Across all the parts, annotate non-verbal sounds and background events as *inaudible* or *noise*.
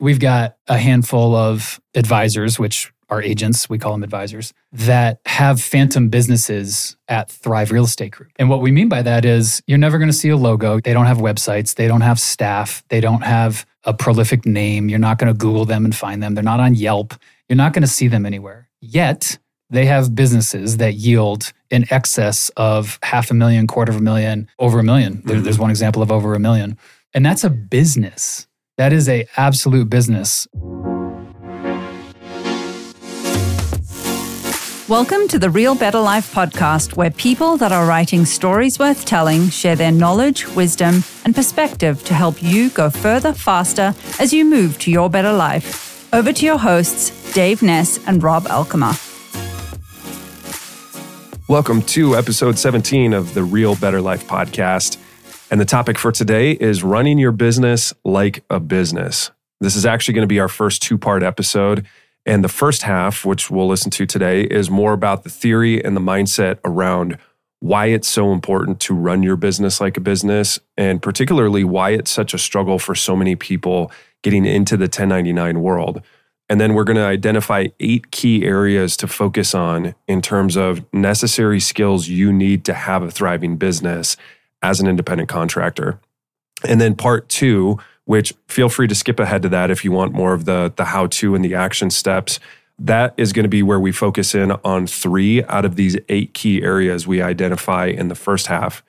we've got a handful of advisors, which are agents, we call them advisors, that have phantom businesses at Thrive Real Estate Group. And what we mean by that is you're never going to see a logo. They don't have websites, they don't have staff, they don't have a prolific name. You're not going to Google them and find them. They're not on Yelp. You're not going to see them anywhere. Yet, they have businesses that yield in excess of half a million, quarter of a million, over a 1000000 There, mm-hmm. there's one example of over a million. And that's a business. That is a absolute business. Welcome to the Real Better Life podcast, where people that are writing stories worth telling share their knowledge, wisdom, and perspective to help you go further faster as you move to your better life. Over to your hosts, Dave Ness and Rob Elkamer. Welcome to episode 17 of the Real Better Life podcast. And the topic for today is running your business like a business. This is actually going to be our first two part episode. And the first half, which we'll listen to today, is more about the theory and the mindset around why it's so important to run your business like a business, and particularly why it's such a struggle for so many people getting into the 1099 world. And then we're going to identify eight key areas to focus on in terms of necessary skills you need to have a thriving business as an independent contractor. And then part two, which feel free to skip ahead to that if you want more of the, the how to and the action steps. That is going to be where we focus in on three out of these eight key areas we identify in the first half.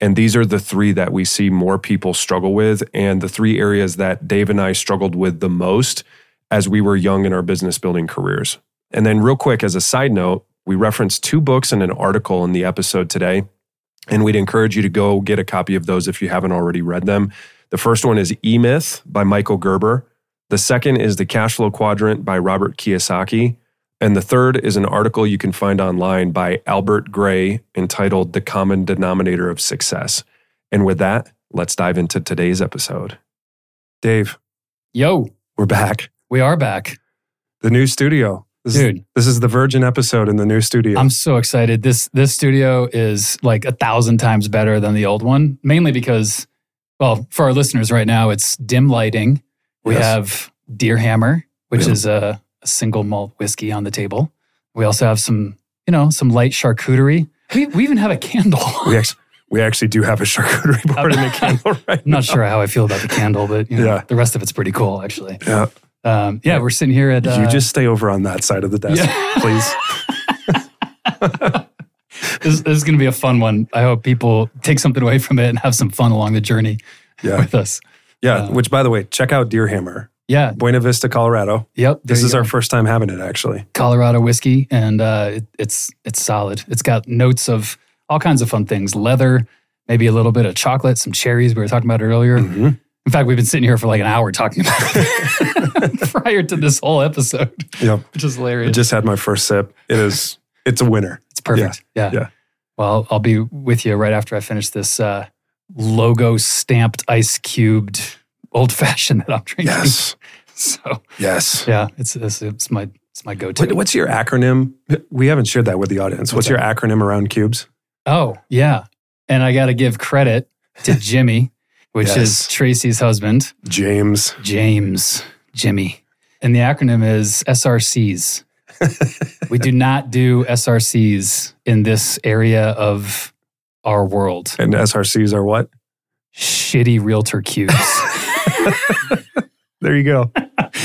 And these are the three that we see more people struggle with, and the three areas that Dave and I struggled with the most as we were young in our business building careers. And then, real quick, as a side note, we referenced two books and an article in the episode today. And we'd encourage you to go get a copy of those if you haven't already read them. The first one is E Myth by Michael Gerber. The second is The Cash Flow Quadrant by Robert Kiyosaki. And the third is an article you can find online by Albert Gray entitled The Common Denominator of Success. And with that, let's dive into today's episode. Dave. Yo. We're back. We are back. The new studio. This Dude. Is, this is the Virgin episode in the new studio. I'm so excited. This this studio is like a thousand times better than the old one, mainly because well, for our listeners right now, it's dim lighting. We Yes. have Deerhammer, which is a, a single malt whiskey on the table. We also have some, you know, some light charcuterie. We, we even have a candle. *laughs* we, actually, we actually do have a charcuterie board in the *laughs* candle right I'm not sure how I feel about the candle, but you know, Yeah. the rest of it's pretty cool, actually. Yeah. Um, yeah, we're sitting here at. Uh, you just stay over on that side of the desk, *laughs* please. *laughs* this, this is going to be a fun one. I hope people take something away from it and have some fun along the journey Yeah. with us. Yeah. Uh, Which, by the way, check out Deerhammer. Yeah. Buena Vista, Colorado. Yep. This is you our first time having it, actually. Colorado whiskey, and uh, it, it's it's solid. It's got notes of all kinds of fun things: leather, maybe a little bit of chocolate, some cherries we were talking about earlier. Mhm. In fact, we've been sitting here for like an hour talking about it *laughs* prior to this whole episode, Yep. which is hilarious. I just had my first sip. It is, it's a winner. it's perfect. Yeah. yeah. Well, I'll be with you right after I finish this uh, logo stamped ice cubed old fashioned that I'm drinking. Yes. *laughs* So Yes. yeah, it's it's, it's my it's my go to. What, what's your acronym? We haven't shared that with the audience. What's What's, your acronym around cubes? Oh, yeah. And I got to give credit to Jimmy, which Yes. is Tracy's husband, James. James, Jimmy. And the acronym is SRCs. *laughs* we do not do SRCs in this area of our world. And SRCs are what? Shitty realtor cubes. *laughs* *laughs* There you go.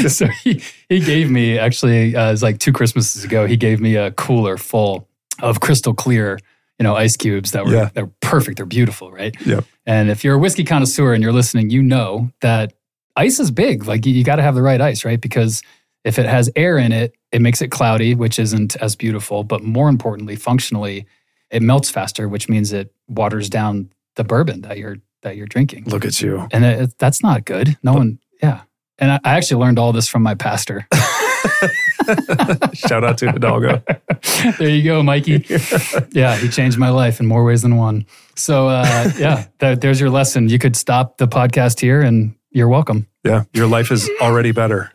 so he, he gave me actually uh, it was like two Christmases ago. He gave me a cooler full of crystal clear, you know, ice cubes that were Yeah. they're perfect. They're beautiful, right? Yep. And if you're a whiskey connoisseur and you're listening, you know that ice is big. Like you, you got to have the right ice, right? Because if it has air in it, it makes it cloudy, which isn't as beautiful. But more importantly, functionally, it melts faster, which means it waters down the bourbon that you're that you're drinking Look at you. and it, that's not good. No one, yeah. And I, actually learned all this from my pastor. *laughs* Shout out to Hidalgo. *laughs* there you go, Mikey. *laughs* Yeah, he changed my life in more ways than one. So, uh, yeah, that, there's your lesson. You could stop the podcast here, and you're welcome. Yeah. Your life is already better,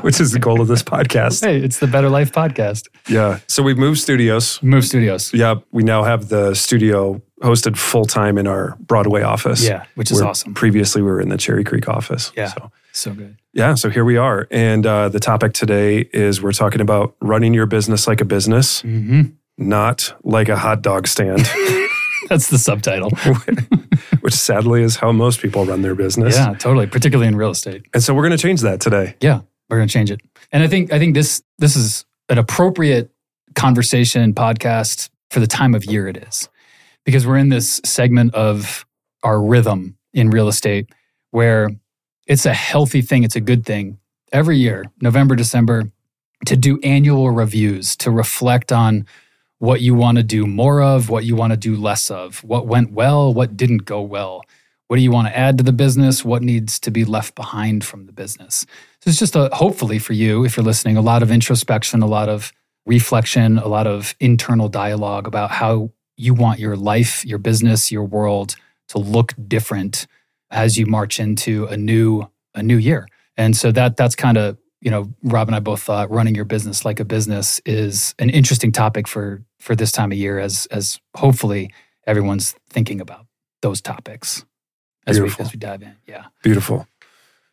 which is the goal of this podcast. Hey, it's the Better Life podcast. Yeah. So we've moved studios. Move Studios. Yeah. We now have the studio hosted full time in our Broadway office. Yeah, which is Where awesome. Previously, we were in the Cherry Creek office. Yeah. So So good. Yeah, so here we are. And uh, the topic today is we're talking about running your business like a business, hmm not like a hot dog stand, *laughs* That's the subtitle. *laughs* which sadly is how most people run their business. Yeah, totally. Particularly in real estate. And so we're going to change that today. Yeah, we're going to change it. And I think I think this this is an appropriate conversation podcast for the time of year it is. Because we're in this segment of our rhythm in real estate where it's a healthy thing, it's a good thing every year, November, December, to do annual reviews, to reflect on what you want to do more of, what you want to do less of, what went well, what didn't go well. What do you want to add to the business? What needs to be left behind from the business? So it's just a hopefully for you, if you're listening, a lot of introspection, a lot of reflection, a lot of internal dialogue about how you want your life, your business, your world to look different as you march into a new a new year. And so that that's kind of you know Rob and I both thought running your business like a business is an interesting topic for for this time of year as as hopefully everyone's thinking about those topics as we as we dive in. Yeah. Beautiful.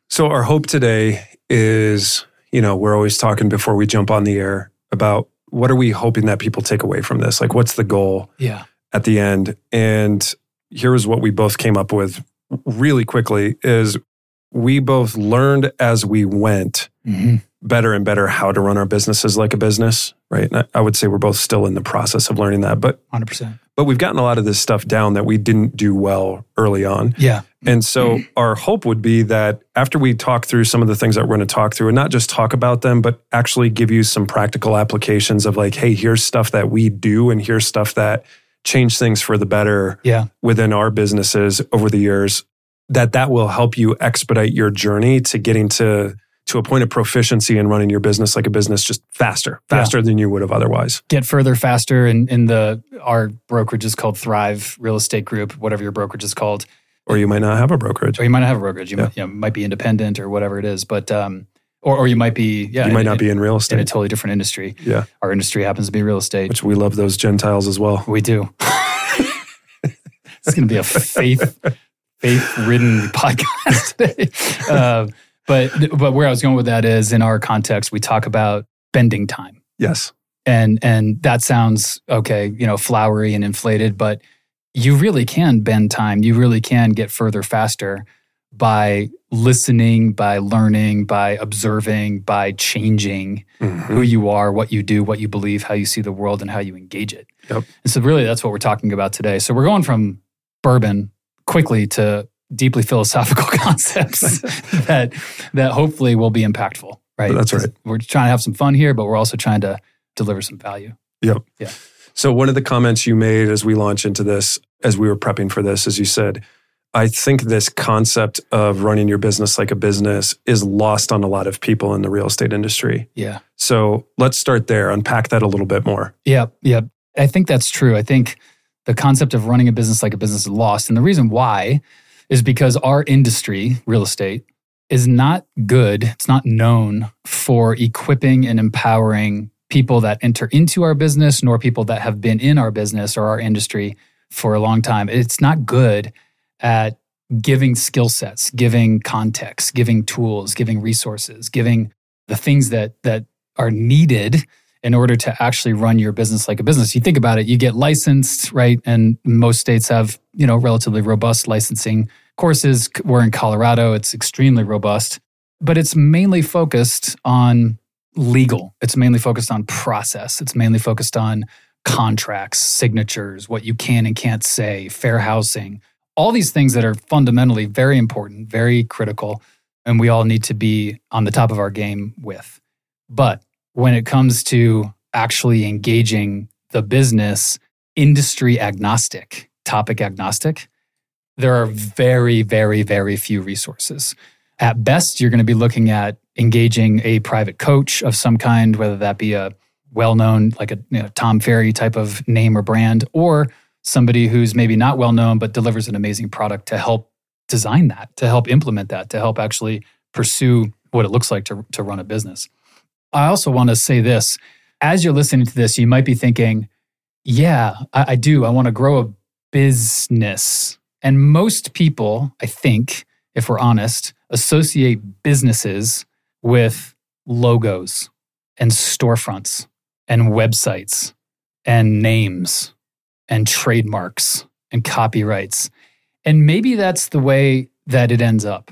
So our hope today is, you know, we're always talking before we jump on the air about what are we hoping that people take away from this? Like what's the goal Yeah. at the end? And here is what we both came up with really quickly is we both learned as we went hmm better and better how to run our businesses like a business, right? And I- I would say we're both still in the process of learning that, but 100%. but we've gotten a lot of this stuff down that we didn't do well early on. Yeah. And so our hope would be that after we talk through some of the things that we're going to talk through and not just talk about them, but actually give you some practical applications of like, hey, here's stuff that we do and here's stuff that change things for the better Yeah. within our businesses over the years, that that will help you expedite your journey to getting to to a point of proficiency in running your business like a business just faster, Yeah. faster than you would have otherwise. Get further faster in, in the our brokerage is called Thrive Real Estate Group, whatever your brokerage is called. Or you might not have a brokerage. Or you might not have a brokerage. You, Yeah. might, you know, might be independent or whatever it is. But um or or you might be yeah, you might in- not be in real estate in a totally different industry. Yeah. Our industry happens to be real estate. Which we love those Gentiles as well. We do. *laughs* it's going to be a faith faith ridden podcast today. *laughs* Uh, but but where I was going with that is in our context, we talk about bending time, Yes. and and that sounds okay, you know, flowery and inflated, but you really can bend time. You really can get further faster by listening, by learning, by observing, by changing Mhm. who you are, what you do, what you believe, how you see the world, and how you engage it. Yep. And so, really, that's what we're talking about today. So, we're going from bourbon quickly to deeply philosophical *laughs* concepts *laughs* that that hopefully will be impactful. Right. That's right. We're trying to have some fun here, but we're also trying to deliver some value. Yep. Yeah. So one of the comments you made as we launch into this, as we were prepping for this, as you said, I think this concept of running your business like a business is lost on a lot of people in the real estate industry. Yeah. So let's start there, unpack that a little bit more. Yeah, yeah. I think that's true. I think the concept of running a business like a business is lost. And the reason why is because our industry, real estate, is not good. It's not known for equipping and empowering people that enter into our business, nor people that have been in our business or our industry for a long time. It's not good at giving skill sets, giving context, giving tools, giving resources, giving the things that that are needed in order to actually run your business like a business. You think about it, you get licensed, right? And most states have, you know, relatively robust licensing courses. We're in Colorado, it's extremely robust, but it's mainly focused on legal. It's mainly focused on process. It's mainly focused on contracts, signatures, what you can and can't say, fair housing, all these things that are fundamentally very important, very critical, and we all need to be on the top of our game with. But when it comes to actually engaging the business, industry agnostic, topic agnostic, there are very, very, very few resources. At best, you're going to be looking at engaging a private coach of some kind, whether that be a well known, like a you know, Tom Ferry type of name or brand, or somebody who's maybe not well known but delivers an amazing product to help design that, to help implement that, to help actually pursue what it looks like to, to run a business. I also want to say this as you're listening to this, you might be thinking, yeah, I, I do. I want to grow a business. And most people, I think, if we're honest, associate businesses with logos and storefronts and websites and names and trademarks and copyrights. And maybe that's the way that it ends up.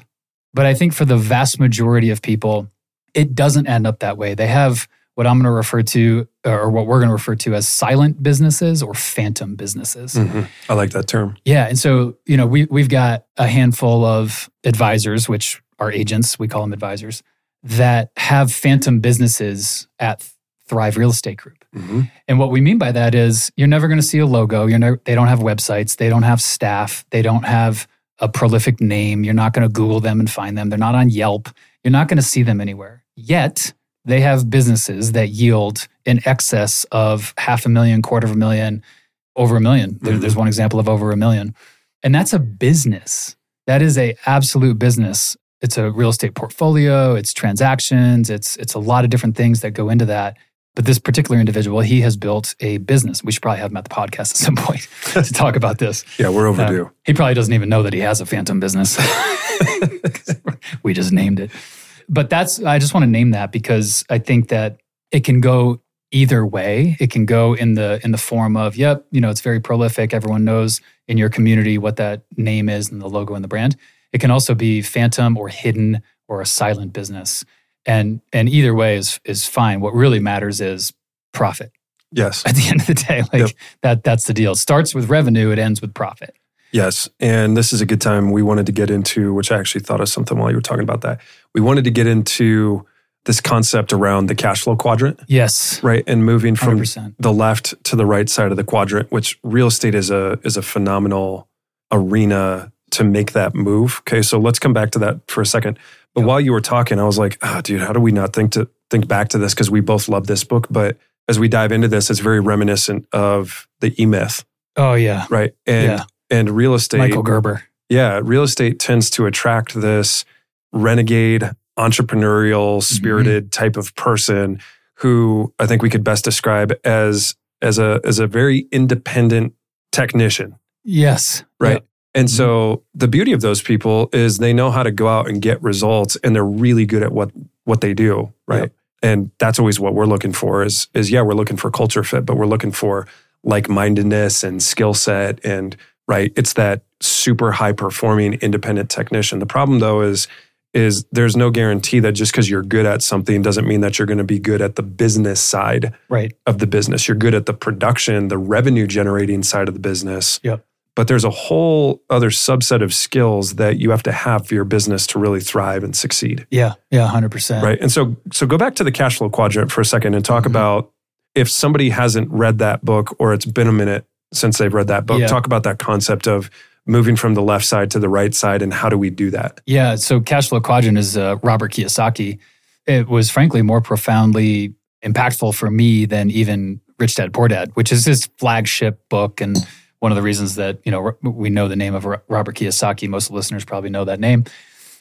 But I think for the vast majority of people, it doesn't end up that way. They have what I'm going to refer to, or what we're going to refer to as silent businesses or phantom businesses. Mhm. I like that term. Yeah. And so, you know, we, we've got a handful of advisors, which are agents, we call them advisors, that have phantom businesses at Thrive Real Estate Group. Mhm. And what we mean by that is you're never going to see a logo. You're never, they don't have websites. They don't have staff. They don't have a prolific name. You're not going to Google them and find them. They're not on Yelp. You're not going to see them anywhere. Yet they have businesses that yield in excess of half a million, quarter of a million, over a 1000000 There- Mhm. There's one example of over a million. And that's a business. That is a absolute business. It's a real estate portfolio, it's transactions, it's it's a lot of different things that go into that. But this particular individual, he has built a business. We should probably have him at the podcast at some point *laughs* to talk about this. *laughs* Yeah, we're overdue. Uh, he probably doesn't even know that he has a phantom business. *laughs* we just named it. But that's, I just want to name that because I think that it can go either way. It can go in the in the form of, yep, you know, it's very prolific. Everyone knows in your community what that name is and the logo and the brand. It can also be phantom or hidden or a silent business. And and either way is is fine. What really matters is profit. yes. *laughs* At the end of the day, like Yep. that that's the deal. It starts with revenue, it ends with profit. Yes. And this is a good time we wanted to get into, which I actually thought of something while you were talking about that. We wanted to get into this concept around the cash flow quadrant, Yes. right? And moving from 100%. the left to the right side of the quadrant, which real estate is a is a phenomenal arena to make that move. Okay, so let's come back to that for a second. But while you were talking, I was like, ah, dude, how do we not think to think back to this? Because we both love this book. But as we dive into this, it's very reminiscent of the E Myth, Oh yeah. right? And Yeah. and real estate Michael Gerber. yeah, real estate tends to attract this renegade, entrepreneurial, spirited type of person who I think we could best describe as as a as a very independent technician, Yes. right? Yep. And mm-hmm. so the beauty of those people is they know how to go out and get results and they're really good at what what they do, right? Yep. And that's always what we're looking for is is yeah, we're looking for culture fit, but we're looking for like-mindedness and skill set and right, it's that super high performing independent technician. The problem though is is there's no guarantee that just because you're good at something doesn't mean that you're going to be good at the business side Right. of the business. You're good at the production, the revenue generating side of the business. Yep. But there's a whole other subset of skills that you have to have for your business to really thrive and succeed. Yeah. Yeah. Hundred percent. Right. And so so go back to the cash flow quadrant for a second and talk Mhm. about if somebody hasn't read that book or it's been a minute since they've read that book, Yeah. talk about that concept of moving from the left side to the right side and how do we do that? Yeah. So cash flow quadrant is uh, Robert Kiyosaki. It was frankly more profoundly impactful for me than even Rich Dad Poor Dad, which is his flagship book and one of the reasons that you know we know the name of Robert Kiyosaki. Most listeners probably know that name.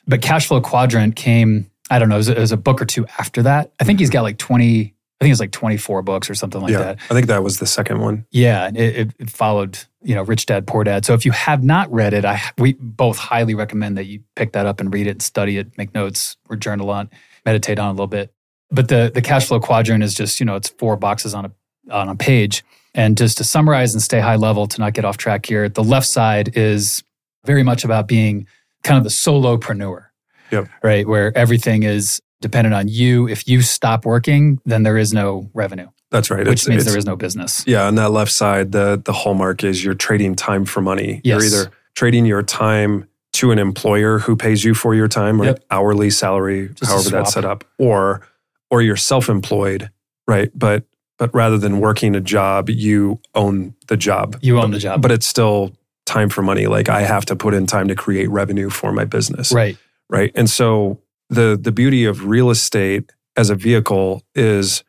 But cash flow quadrant came. I don't know. It was, a, it was a book or two after that. I think he's got like twenty. I think it's like twenty four books or something like yeah. that. I think that was the second one. Yeah, it, it, followed, you know, Rich Dad Poor Dad. So if you have not read it, I we both highly recommend that you pick that up and read it and study it, make notes or journal on, meditate on a little bit. But the the cash flow quadrant is just, you know, it's four boxes on a on a page. And just to summarize and stay high level to not get off track here, the left side is very much about being kind of the solopreneur. Yep. Right, where everything is dependent on you. If you stop working, then there is no revenue, That's right. which It's- means it's- there is no business. Yeah, on that left side, the the hallmark is you're trading time for money. Yes. You're either trading your time to an employer who pays you for your time, right? Yep. Hourly salary, Just however that's set up, or or you're self-employed, right? But but rather than working a job, you own the job. You own the job. But it's still time for money. Like I have to put in time to create revenue for my business Right. right and so the the beauty of real estate as a vehicle is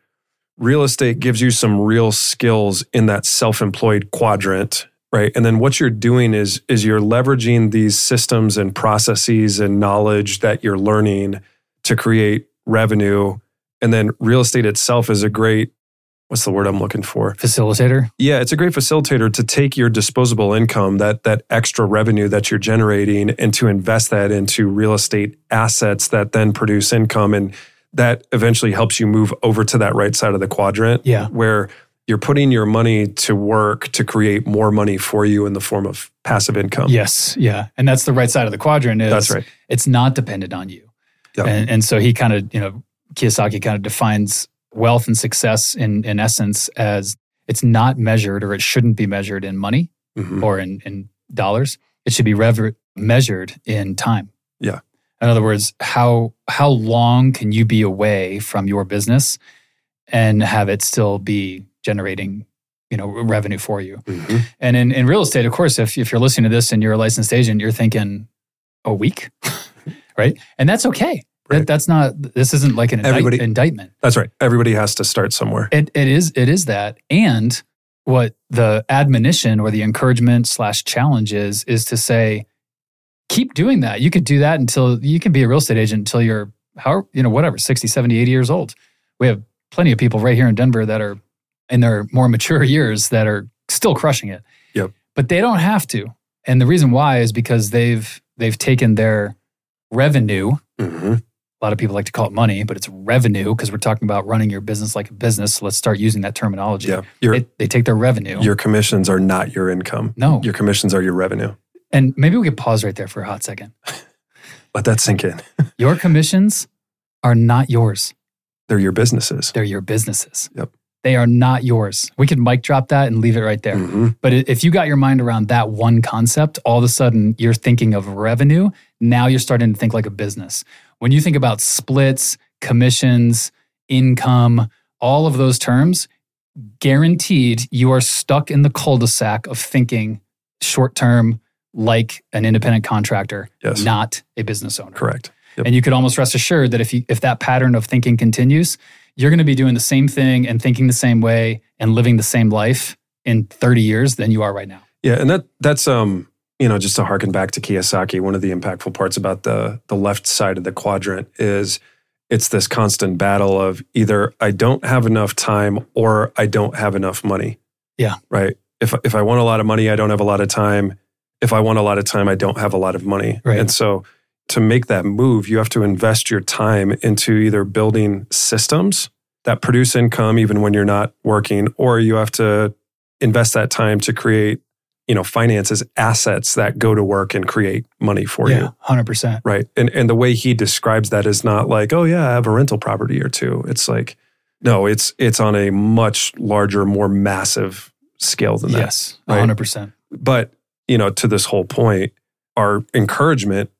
real estate gives you some real skills in that self-employed quadrant right and then what you're doing is is you're leveraging these systems and processes and knowledge that you're learning to create revenue and then real estate itself is a great what's the word I'm looking for? Facilitator. Yeah, it's a great facilitator to take your disposable income, that that extra revenue that you're generating, and to invest that into real estate assets that then produce income, and that eventually helps you move over to that right side of the quadrant, Yeah. where you're putting your money to work to create more money for you in the form of passive income. Yes. Yeah. And that's the right side of the quadrant is That's right. it's not dependent on you. Yep. And, and so he kind of, you know, Kiyosaki kind of defines wealth and success in, in essence as it's not measured or it shouldn't be measured in money Mhm. or in, in dollars. It should be rever- measured in time. Yeah. In other words, how how long can you be away from your business and have it still be generating, you know, revenue for you? Mhm. And in, in real estate, of course, if, if you're listening to this and you're a licensed agent, you're thinking a week, *laughs* right? And that's okay. Right. That, that's not, this isn't like an Everybody- indictment. That's right. Everybody has to start somewhere. It, it is, it is that. And what the admonition or the encouragement slash challenge is, is to say, keep doing that. You could do that until you can be a real estate agent until you're, how, you know, whatever, 60, 70, 80 years old. We have plenty of people right here in Denver that are in their more mature years that are still crushing it. Yep. But they don't have to. And the reason why is because they've they've taken their revenue. hmm A lot of people like to call it money, but it's revenue because we're talking about running your business like a business. So let's start using that terminology. Yeah. Your They, they take their revenue. your commissions are not your income. no. Your commissions are your revenue. And maybe we could pause right there for a hot second. *laughs* Let that sink in. *laughs* Your commissions are not yours. They're your businesses. They're your businesses. Yep. They are not yours. We could mic drop that and leave it right there. Mhm. But if you got your mind around that one concept, all of a sudden you're thinking of revenue. Now you're starting to think like a business. When you think about splits, commissions, income, all of those terms, guaranteed you are stuck in the cul de sac of thinking short term like an independent contractor, Yes. not a business owner. Correct. Yep. And you could almost rest assured that if you, if that pattern of thinking continues, you're going to be doing the same thing and thinking the same way and living the same life in 30 years than you are right now. Yeah, and that that's um you know just to harken back to Kiyosaki, one of the impactful parts about the the left side of the quadrant is it's this constant battle of either I don't have enough time or I don't have enough money. Yeah. Right. If if I want a lot of money, I don't have a lot of time. If I want a lot of time, I don't have a lot of money. Right. And so to make that move, you have to invest your time into either building systems that produce income even when you're not working, or you have to invest that time to create, you know, finances, assets that go to work and create money for you. 100%. Right. And and the way he describes that is not like, oh yeah, I have a rental property or two. It's like, no, it's it's on a much larger, more massive scale than that. Yes, 100%. But, you know, to this whole point, our encouragement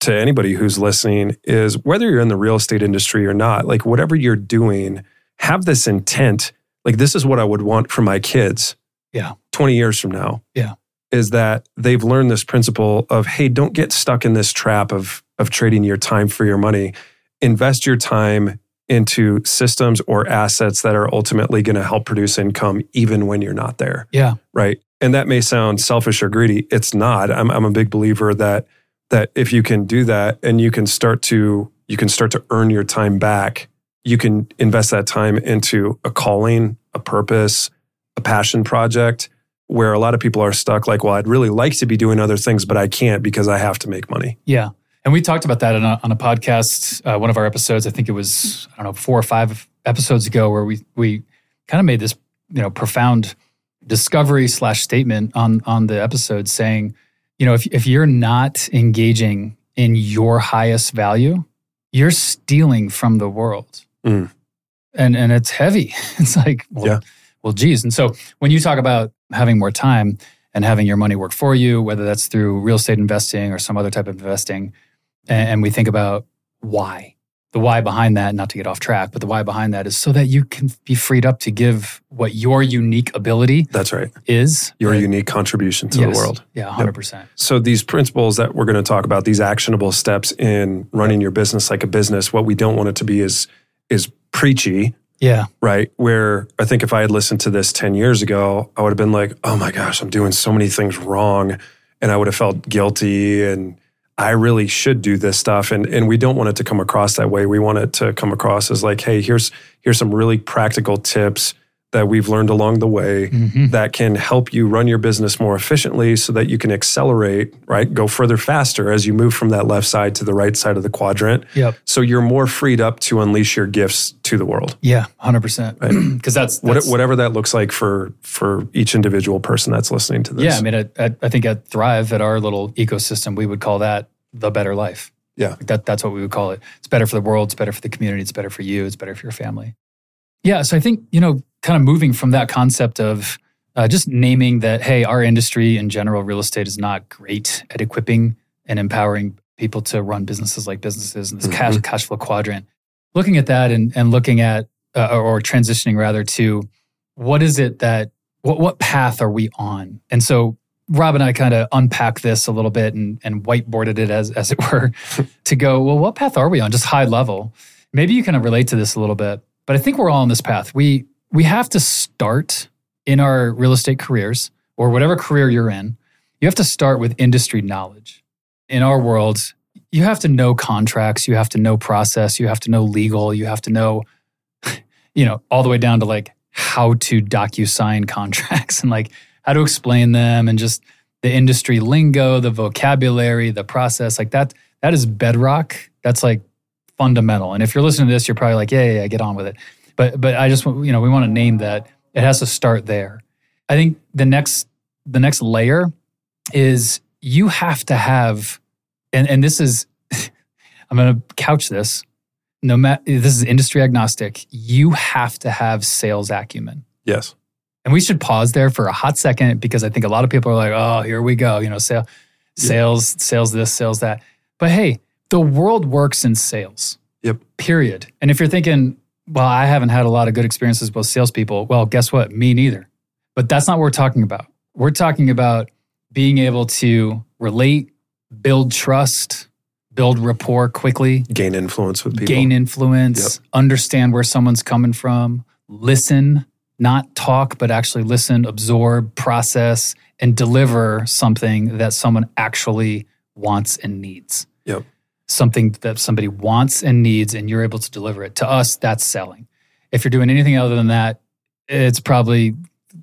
to anybody who's listening is whether you're in the real estate industry or not, like whatever you're doing, have this intent. Like, this is what I would want for my kids. Yeah. 20 years from now. Yeah. Is that they've learned this principle of, hey, don't get stuck in this trap of, of trading your time for your money. Invest your time into systems or assets that are ultimately going to help produce income even when you're not there Yeah. right and that may sound selfish or greedy it's not i'm, I'm a big believer that that if you can do that and you can start to you can start to earn your time back you can invest that time into a calling a purpose a passion project where a lot of people are stuck like well i'd really like to be doing other things but i can't because i have to make money Yeah. And we talked about that on a, on a podcast, uh, one of our episodes. I think it was, I don't know, four or five episodes ago, where we, we kind of made this, you know, profound discovery slash statement on, on the episode saying, you know, if, if you're not engaging in your highest value, you're stealing from the world. Mm. And, and it's heavy. *laughs* It's like, well, Yeah. well, geez. And so when you talk about having more time and having your money work for you, whether that's through real estate investing or some other type of investing, and, and we think about why, the why behind that, not to get off track, but the why behind that is so that you can be freed up to give what your unique ability that's right is. your unique contribution to yes. the world Yeah, 100%. So these principles that we're going to talk about, these actionable steps in running your business like a business, what we don't want it to be is is preachy, Yeah. right? Where I think if I had listened to this 10 years ago, I would have been like, "Oh my gosh, I'm doing so many things wrong." And I would have felt guilty and I really should do this stuff and and we don't want it to come across that way. We want it to come across as like, "Hey, here's here's some really practical tips that we've learned along the way Mhm. that can help you run your business more efficiently so that you can accelerate, right? Go further faster as you move from that left side to the right side of the quadrant. Yep. So you're more freed up to unleash your gifts to the world. Yeah, hundred percent. Because *clears throat* that's, What, whatever that looks like for for each individual person that's listening to this. yeah. I mean, at, I think at Thrive, at our little ecosystem, we would call that the better life. Yeah. Like that that's what we would call it. It's better for the world. It's better for the community. It's better for you. It's better for your family. Yeah. So I think you know, kind of moving from that concept of uh, just naming that, hey, our industry in general, real estate is not great at equipping and empowering people to run businesses like businesses in this cash, cash flow quadrant. Looking at that and, and looking at, uh, or, transitioning rather to what is it that, what, what path are we on? And so Rob and I kind of unpack this a little bit and, and whiteboarded it as, as it were *laughs* to go, well, what path are we on? Just high level. Maybe you kind of relate to this a little bit, but I think we're all on this path. We, we have to start in our real estate careers or whatever career you're in, you have to start with industry knowledge. In our world, you have to know contracts, you have to know process, you have to know legal, you have to know, *laughs* you know, all the way down to like how to DocuSign contracts *laughs* and like how to explain them and just the industry lingo, the vocabulary, the process. Like that, that is bedrock. That's like fundamental. And if you're listening to this, you're probably like, yeah, yeah, yeah get on with it. But but I just want you know we want to name that it has to start there. I think the next the next layer is you have to have, and and this is *laughs* I'm going to couch this. No matter this is industry agnostic. You have to have sales acumen. Yes. And we should pause there for a hot second because I think a lot of people are like, "Oh, here we go," you know, sale, sales, sales this, sales that. But hey, the world works in sales. Yep. Period. And if you're thinking, "Well, I haven't had a lot of good experiences with salespeople," well, guess what? Me neither. But that's not what we're talking about. We're talking about being able to relate, build trust, build rapport quickly, Gain influence with people. gain influence, understand where someone's coming from, listen, not talk, but actually listen, absorb, process, and deliver something that someone actually wants and needs. Yep. Something that somebody wants and needs, and you're able to deliver it. To us, that's selling. If you're doing anything other than that, it's probably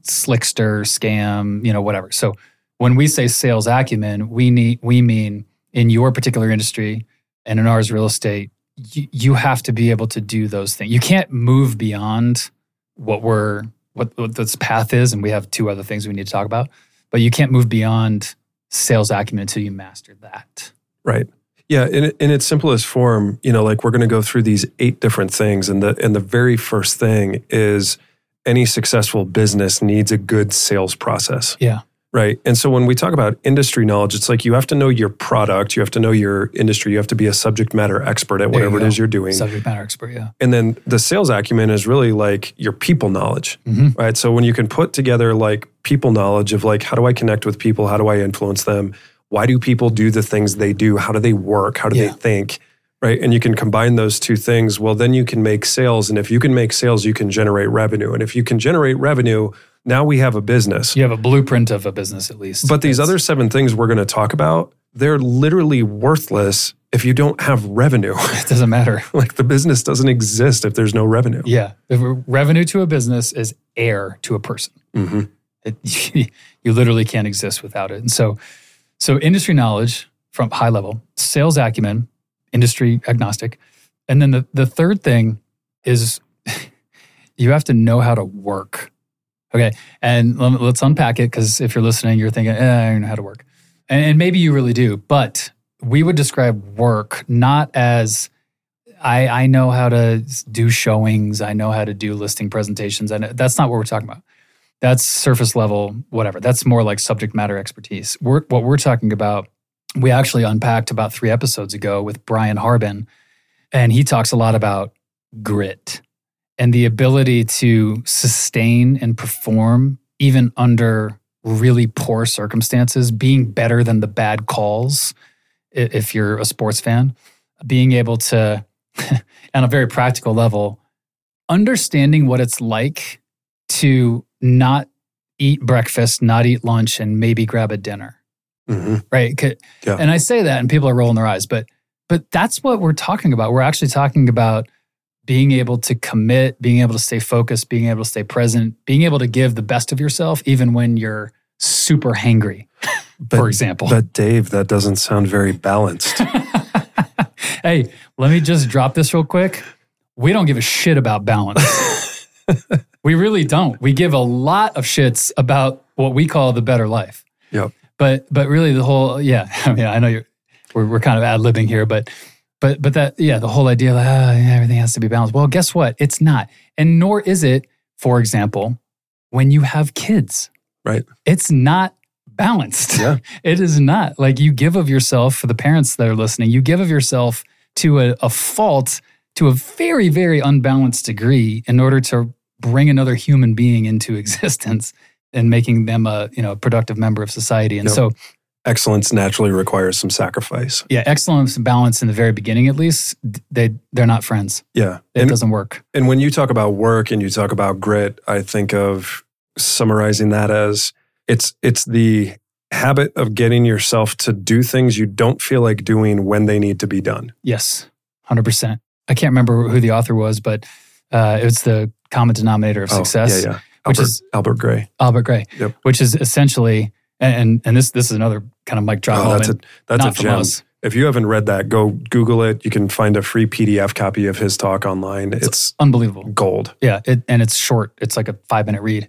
slickster, scam, you know, whatever. So when we say sales acumen, we need we mean in your particular industry and in ours real estate, you, you have to be able to do those things. You can't move beyond what we're what, what this path is, and we have two other things we need to talk about. But you can't move beyond sales acumen until you master that. Right. Yeah, in in its simplest form, you know, like we're going to go through these eight different things, and the and the very first thing is any successful business needs a good sales process. Yeah. Right. And so when we talk about industry knowledge, it's like you have to know your product, you have to know your industry, you have to be a subject matter expert at whatever it go. is you're doing. Subject matter expert. Yeah. And then the sales acumen is really like your people knowledge, Mhm. right? So when you can put together like people knowledge of like, how do I connect with people? How do I influence them? Why do people do the things they do? How do they work? How do Yeah. they think? Right. And you can combine those two things. Well, then you can make sales. And if you can make sales, you can generate revenue. And if you can generate revenue, now we have a business. You have a blueprint of a business at least. But these That's- other seven things we're going to talk about, they're literally worthless if you don't have revenue. *laughs* it doesn't matter. *laughs* like the business doesn't exist if there's no revenue. Yeah. Revenue to a business is air to a person. hmm It, *laughs* you literally can't exist without it. And so, so industry knowledge from high level, sales acumen, industry agnostic, and then the the third thing is *laughs* you have to know how to work. Okay, and let's unpack it because if you're listening, you're thinking, eh, I don't know how to work, and, and maybe you really do, but we would describe work not as I, I know how to do showings. I know how to do listing presentations. And that's not what we're talking about. That's surface level, whatever. That's more like subject matter expertise. We're, what we're talking about, we actually unpacked about three episodes ago with Brian Harbin. And he talks a lot about grit and the ability to sustain and perform even under really poor circumstances, being better than the bad calls, if you're a sports fan, being able to, *laughs* on a very practical level, understanding what it's like to not eat breakfast, not eat lunch, and maybe grab a dinner. hmm Right. Yeah. And I say that and people are rolling their eyes, but but that's what we're talking about. We're actually talking about being able to commit, being able to stay focused, being able to stay present, being able to give the best of yourself, even when you're super hangry, *laughs* But- for example. But Dave, that doesn't sound very balanced. *laughs* hey, let me just drop this real quick. We don't give a shit about balance. *laughs* we really don't. We give a lot of shits about what we call the better life. Yep. But but really the whole yeah, *laughs* I mean I know you're we're, we're kind of ad libbing here, but but but that yeah, the whole idea like ah, everything has to be balanced. Well, guess what? It's not, and nor is it. For example, when you have kids, Right. It's not balanced. Yeah. *laughs* it is not like you give of yourself for the parents that are listening. You give of yourself to a, a fault to a very very unbalanced degree in order to bring another human being into *laughs* existence and making them a you know a productive member of society. And Yep. so Excellence naturally requires some sacrifice. yeah, excellence and balance in the very beginning, at least, they they're not friends. Yeah. It And, doesn't work. and when you talk about work and you talk about grit, I think of summarizing that as it's it's the habit of getting yourself to do things you don't feel like doing when they need to be done. Yes, hundred percent. I can't remember who the author was, but uh, it was the common denominator of success, Oh, yeah, yeah. which is Albert Gray. Albert Gray, Yep. which is essentially, and and this this is another kind of mic drop Oh, that's a that's a gem. us. If you haven't read that, go Google it. You can find a free PDF copy of his talk online. It's Unbelievable. gold. Yeah, it, and it's short. It's like a five minute read.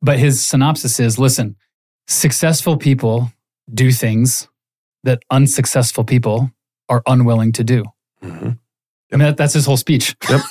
But his synopsis is: Listen, successful people do things that unsuccessful people are unwilling to do. Mhm. I mean, that, that's his whole speech. Yep. *laughs*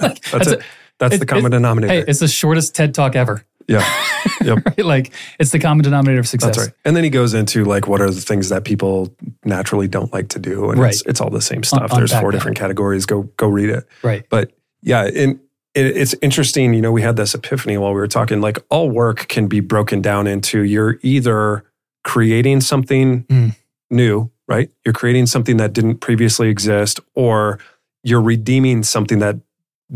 Like, that's it. That's it- the common denominator. Hey, it's the shortest TED talk ever. yeah. *laughs* Yep. right? Like it's the common denominator of success. That's right. And then he goes into like what are the things that people naturally don't like to do, and it's, Right. it's all the same stuff. Un- There's four that. different categories. Go go read it. Right. But yeah, and it, it's interesting. You know, we had this epiphany while we were talking. Like all work can be broken down into you're either creating something Mm. new, right? You're creating something that didn't previously exist, or you're redeeming something that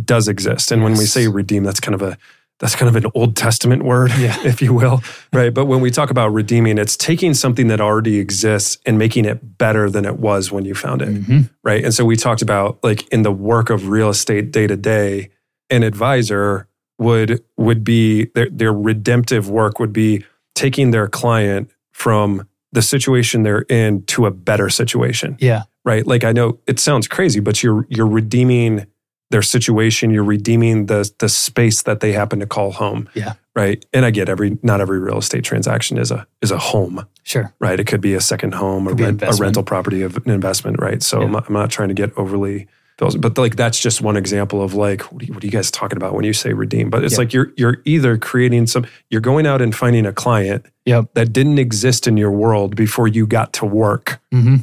does exist. And when we say redeem, that's kind of a that's kind of an Old Testament word, Yeah. *laughs* if you will, right? But when we talk about redeeming, it's taking something that already exists and making it better than it was when you found it Mhm. right? And so we talked about like in the work of real estate day to day, an advisor would would be their their redemptive work would be taking their client from the situation they're in to a better situation, Yeah. Right? Like I know it sounds crazy, but you're you're redeeming their situation, you're redeeming the the space that they happen to call home. Yeah. Right. And I get every not every real estate transaction is a is a home Sure. right? It could be a second home, or rent, a rental property of an investment, right? So I'm, not, I'm not trying to get overly, but like that's just one example of like what are you, what are you guys talking about when you say redeem? But it's Yeah. like you're you're either creating some, you're going out and finding a client Yep. that didn't exist in your world before you got to work, hmm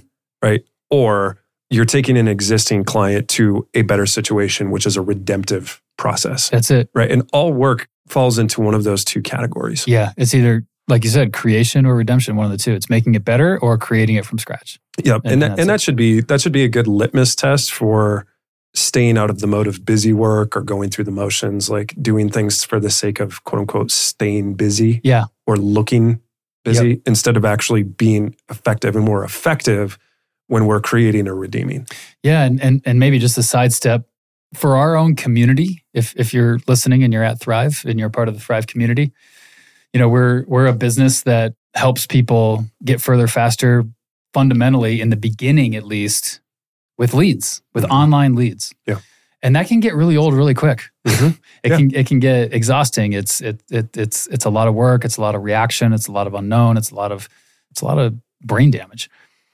right? Or you're taking an existing client to a better situation, which is a redemptive process, That's it. right? And all work falls into one of those two categories. Yeah. It's either like you said, creation or redemption. One of the two. It's making it better or creating it from scratch. Yep. And And, that, and it. that should be that should be a good litmus test for staying out of the mode of busy work or going through the motions, like doing things for the sake of quote unquote staying busy Yeah. or looking busy instead of actually being effective and more effective when we're creating or redeeming. Yeah, and and and maybe just a sidestep for our own community. If if you're listening and you're at Thrive and you're part of the Thrive community, you know we're we're a business that helps people get further faster. Fundamentally, in the beginning, at least, with leads, with Mhm. online leads. Yeah. and that can get really old really quick. Mhm. *laughs* it Yeah. can it can get exhausting. It's it, it it's it's a lot of work. It's a lot of reaction. It's a lot of unknown. It's a lot of it's a lot of brain damage.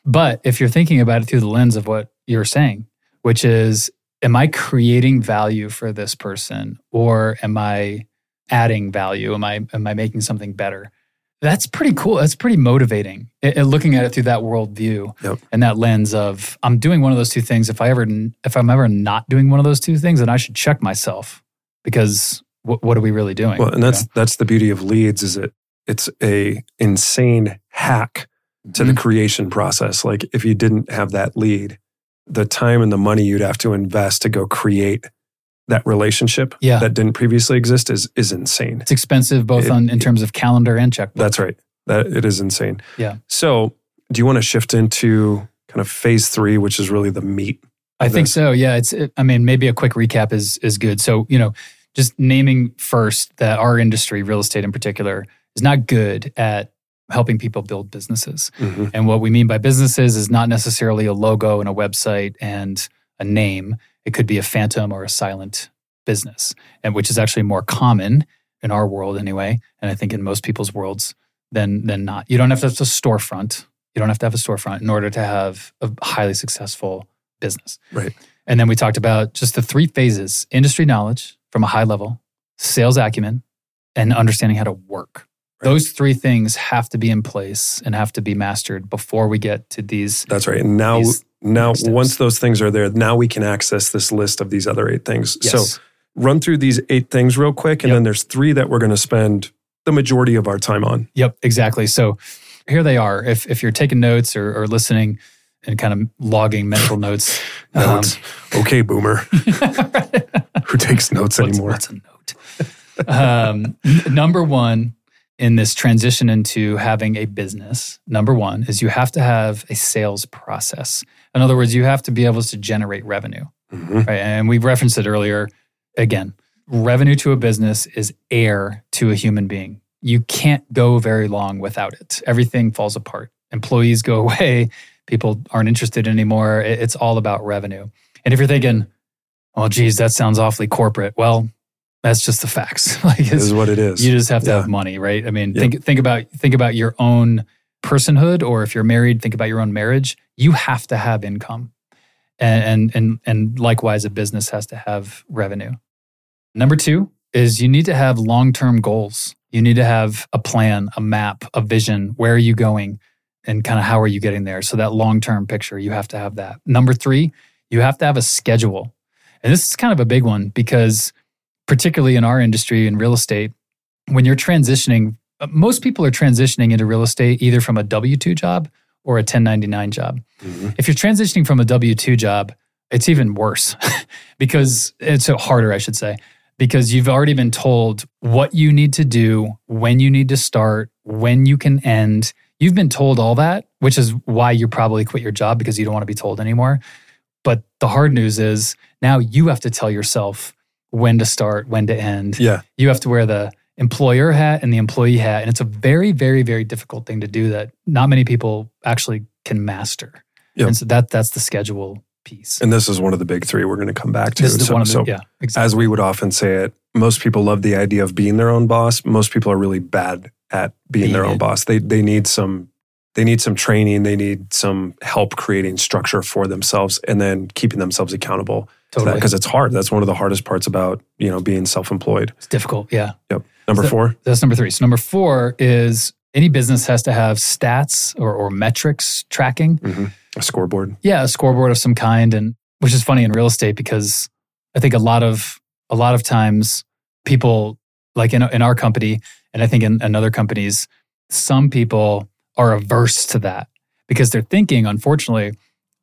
But if you're thinking about it through the lens of what you're saying, which is, am I creating value for this person, or am I adding value? Am I am I making something better? That's pretty cool. That's pretty motivating. It, it- looking at it through that worldview Yep. and that lens of I'm doing one of those two things. If I ever if I'm ever not doing one of those two things, then I should check myself because what, what are we really doing? Well, and that's that's the beauty of leads is it it's a insane hack to the Mhm. creation process. Like if you didn't have that lead, the time and the money you'd have to invest to go create that relationship Yeah. that didn't previously exist is is insane. It's expensive both It- on in terms of calendar and checkbook. That's right. That it is insane. Yeah. So, do you want to shift into kind of phase 3 which is really the meat I think this? so. Yeah, it's. It, I mean, maybe a quick recap is is good. So you know, just naming first that our industry, real estate in particular, is not good at helping people build businesses. Mhm. And what we mean by businesses is not necessarily a logo and a website and a name. It could be a phantom or a silent business, and which is actually more common in our world anyway, and I think in most people's worlds than than not. You don't have to have a storefront. You don't have to have a storefront in order to have a highly successful business. Right. And then we talked about just the three phases: industry knowledge from a high level, sales acumen, and understanding how to work. Right. Those three things have to be in place and have to be mastered before we get to these. That's right. And now, now once those things are there, now we can access this list of these other eight things. Yes. So run through these eight things real quick, and Yep. then there's three that we're going to spend the majority of our time on. Yep, exactly. So here they are. If if you're taking notes or, or listening and kind of logging mental notes, *laughs* um, Notes. okay, boomer. *laughs* Who takes notes what's, anymore? what's a note? um, n- number one in this transition into having a business, number one is you have to have a sales process. In other words, you have to be able to generate revenue. Mhm. Right. And we've referenced it earlier. Again, revenue to a business is air to a human being. You can't go very long without it. Everything falls apart. Employees go *laughs* away. People aren't interested anymore. It's all about revenue. And if you're thinking, oh, geez, that sounds awfully corporate. Well, that's just the facts. *laughs* like This it's, is what it is. you just have to Yeah. have money, right? I mean, Yep. think think about think about your own personhood, or if you're married, think about your own marriage. You have to have income, and and and, and likewise, a business has to have revenue. Number two is you need to have long term goals. You need to have a plan, a map, a vision. Where are you going, and kind of how are you getting there? So that long term picture, you have to have that. Number three, you have to have a schedule, and this is kind of a big one because particularly in our industry in real estate, when you're transitioning, uh, most people are transitioning into real estate either from a W 2 job or a 1099 job. Mhm. If you're transitioning from a W 2 job, it's even worse *laughs* because it's so harder, I should say, because you've already been told what you need to do, when you need to start, when you can end. You've been told all that, which is why you probably quit your job because you don't want to be told anymore. But the hard news is now you have to tell yourself when to start, when to end. Yeah. You have to wear the employer hat and the employee hat. And it's a very, very, very difficult thing to do that not many people actually can master. Yep. And so that that's the schedule piece. And this is one of the big three we're going to come back to. this is so, one of the, so yeah, exactly. as we would often say it, most people love the idea of being their own boss. Most people are really bad at being, Being their own it. boss. They they need some they need some training. They need some help creating structure for themselves and then keeping themselves accountable totally. because it's hard. That's one of the hardest parts about you know being self employed. It's difficult. Yeah. Yep. Number So- four. That's number three. So number four is any business has to have stats or, or metrics tracking. Mhm. A scoreboard. Yeah, a scoreboard of some kind. And which is funny in real estate because I think a lot of a lot of times people like in, in our company and I think in, in other companies, some people are averse to that because they're thinking, unfortunately,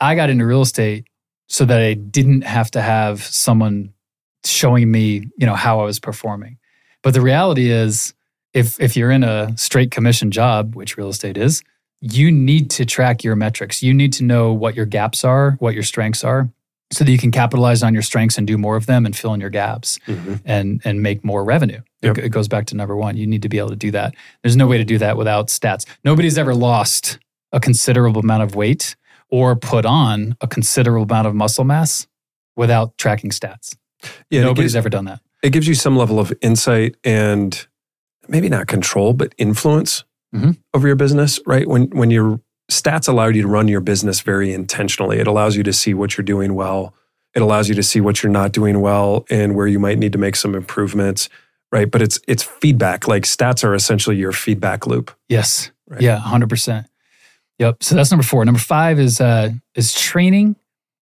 I got into real estate so that I didn't have to have someone showing me, you know, how I was performing. But the reality is if if you're in a straight commission job, which real estate is, you need to track your metrics. You need to know what your gaps are, what your strengths are, so that you can capitalize on your strengths and do more of them and fill in your gaps Mhm. and and make more revenue. It- Yep. It, goes back to number one. You need to be able to do that. There's no way to do that without stats. Nobody's ever lost a considerable amount of weight or put on a considerable amount of muscle mass without tracking stats. Yeah, Nobody's gives, ever done that. it gives you some level of insight and maybe not control, but influence Mhm. over your business, right? When when your stats allow you to run your business very intentionally, it allows you to see what you're doing well. It allows you to see what you're not doing well and where you might need to make some improvements, right? But it's it's feedback. Like stats are essentially your feedback loop. Yes. Right. Yeah, hundred percent. Yep. So that's number four. Number five is uh, is training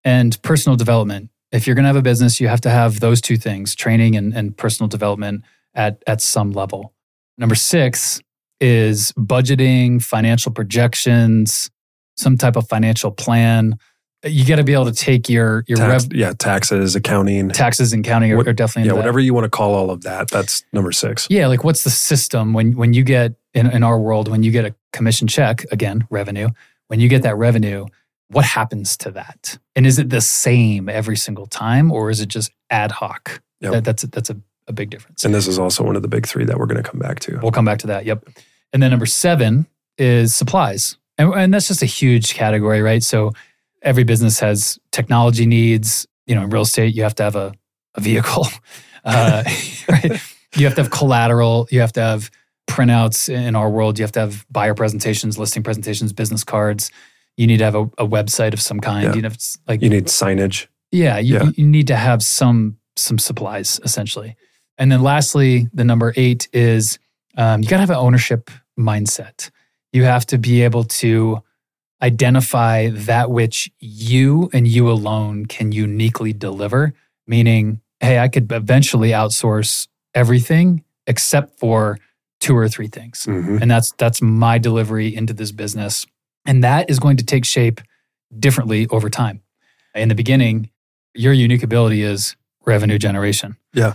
and personal development. If you're going to have a business, you have to have those two things: training and, and personal development at at some level. Number six is budgeting, financial projections, some type of financial plan. You got to be able to take your your Tax, rev- yeah, taxes, accounting, taxes and counting are, What- are definitely yeah, into that. whatever you want to call all of that. That's number six. Yeah, like what's the system when when you get in, in our world when you get a commission check again revenue when you get that revenue what happens to that? And is it the same every single time or is it just ad hoc? Yep. That, that's, a, that's a, a big difference. And this is also one of the big three that we're going to come back to. We'll come back to that. Yep. And then number seven is supplies. And, and that's just a huge category, right? So every business has technology needs. You know, in real estate, you have to have a, a vehicle, *laughs* uh, *laughs* right? You have to have collateral. You have to have printouts in our world. You have to have buyer presentations, listing presentations, business cards. You need to have a, a website of some kind. Yeah. You know, like You need signage. yeah, you, Yeah. you need to have some some supplies essentially. And then lastly, the number eight is um, you got to have an ownership mindset. You have to be able to identify that which you and you alone can uniquely deliver. Meaning, hey, I could eventually outsource everything except for two or three things Mhm. and that's that's my delivery into this business and that is going to take shape differently over time in the beginning your unique ability is revenue generation Yeah.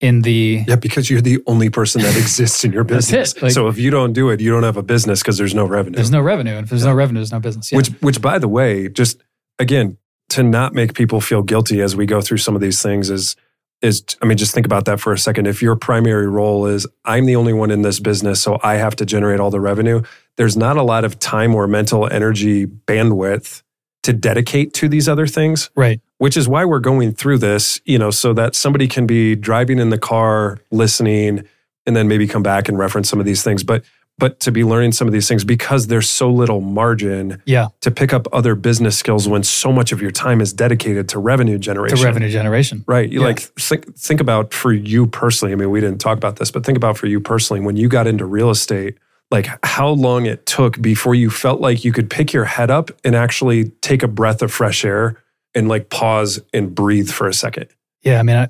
in the Yeah, because you're the only person that *laughs* exists in your business. Like- so if you don't do it, you don't have a business because there's no revenue. there's no revenue and if there's no revenue there's no business yeah. Which, which, by the way, just again to not make people feel guilty as we go through some of these things is is I mean, just think about that for a second. If your primary role is I'm the only one in this business, so I have to generate all the revenue. There's not a lot of time or mental energy bandwidth to dedicate to these other things right which is why we're going through this, you know, so that somebody can be driving in the car, listening, and then maybe come back and reference some of these things. But but to be learning some of these things because there's so little margin yeah to pick up other business skills when so much of your time is dedicated to revenue generation. to revenue generation Right. You Yeah. like think think about for you personally. I mean, we didn't talk about this, but think about for you personally when you got into real estate, like how long it took before you felt like you could pick your head up and actually take a breath of fresh air and like pause and breathe for a second. yeah i mean I,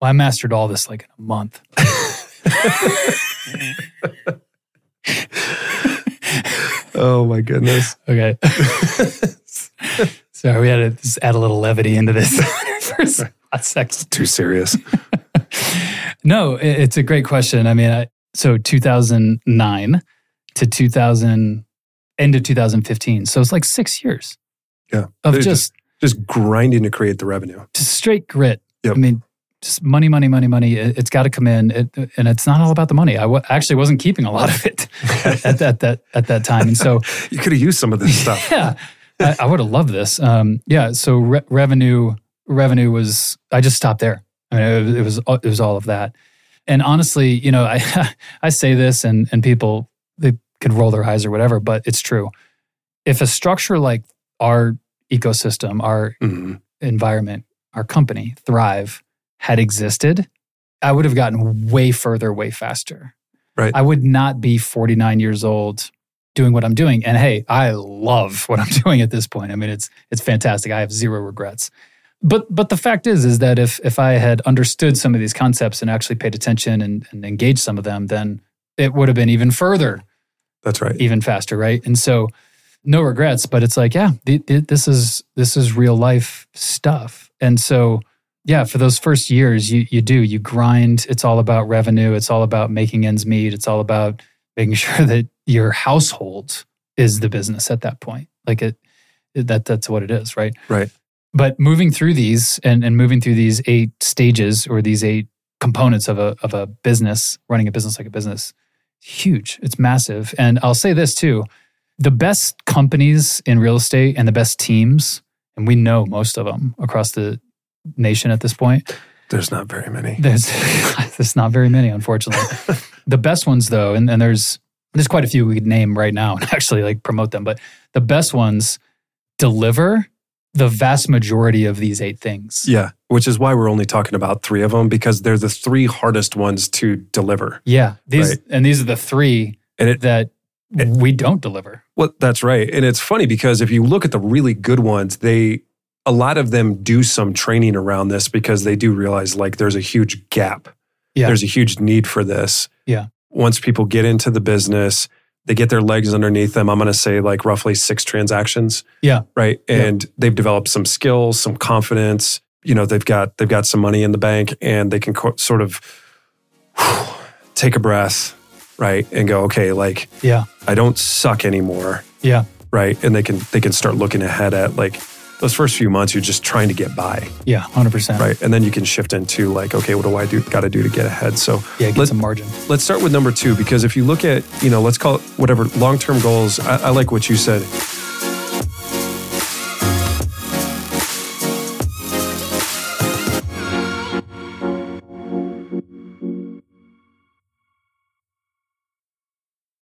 well, I mastered all this like in a month *laughs* *laughs* Oh my goodness. *laughs* okay *laughs* so we had to just add a little levity into this *laughs* for a second Too serious. No, it- it's a great question. I mean, I, so 2009 to 2000, end of 2015. So it's like six years Yeah. of There's just, Just grinding to create the revenue. just straight grit. Yep. I mean, just money, money, money, money. It, has got to come in. It, and it's not all about the money. I w- actually wasn't keeping a lot of it *laughs* at, that, that, at that time. And so, *laughs* You could have used some of this stuff. *laughs* yeah, I, I would have loved this. Um, yeah. So re- revenue, revenue was, I just stopped there. I mean, it, was- it was, it was all of that. And honestly, you know, I, I say this and, and people, they could roll their eyes or whatever, but it's true. If a structure like our ecosystem, our Mhm. environment, our company, Thrive, had existed, I would have gotten way further, way faster. Right. I would not be 49 years old doing what I'm doing. And hey, I love what I'm *laughs* doing at this point. I mean, it's it's fantastic. I have zero regrets. But but the fact is is that if if I had understood some of these concepts and actually paid attention and, and engaged some of them, then it would have been even further That's right. even faster, right? And so, no regrets. But it's like, yeah, th- th- this is this is real life stuff. And so, yeah, for those first years, you you do you grind. It's all about revenue. It's all about making ends meet. It's all about making *laughs* sure that your household is the business at that point. Like it, that that's what it is, right? Right. But moving through these and and moving through these eight stages or these eight components of a of a business, running a business like a business, huge. It's massive. And I'll say this too the best companies in real estate and the best teams, and we know most of them across the nation at this point, There's not very many. there's, *laughs* there's not very many, unfortunately. *laughs* the best ones, though, and, and there's there's quite a few we could name right now and *laughs* actually like promote them, but the best ones deliver the vast majority of these eight things. Yeah, which is why we're only talking about three of them because they're the three hardest ones to deliver. Yeah, these Right. and these are the three And it, that we don't deliver. well, that's right. And it's funny because if you look at the really good ones, they a lot of them do some training around this because they do realize like there's a huge gap. Yeah. There's a huge need for this. Yeah. Once people get into the business, they get their legs underneath them. I'm going to say like roughly six transactions. Yeah. Right. Yeah. And they've developed some skills, some confidence. You know, they've got they've got some money in the bank, and they can co- sort of *sighs* take a breath, right, and go, okay, like Yeah, I don't suck anymore. yeah, right? And they can they can start looking ahead at like those first few months you're just trying to get by, Yeah, 100%. right? And then you can shift into like, okay, what do I do got to do to get ahead? So Yeah, get Let- some margin. let's start with number two because if you look at you know let's call it whatever long-term goals I, I like what you said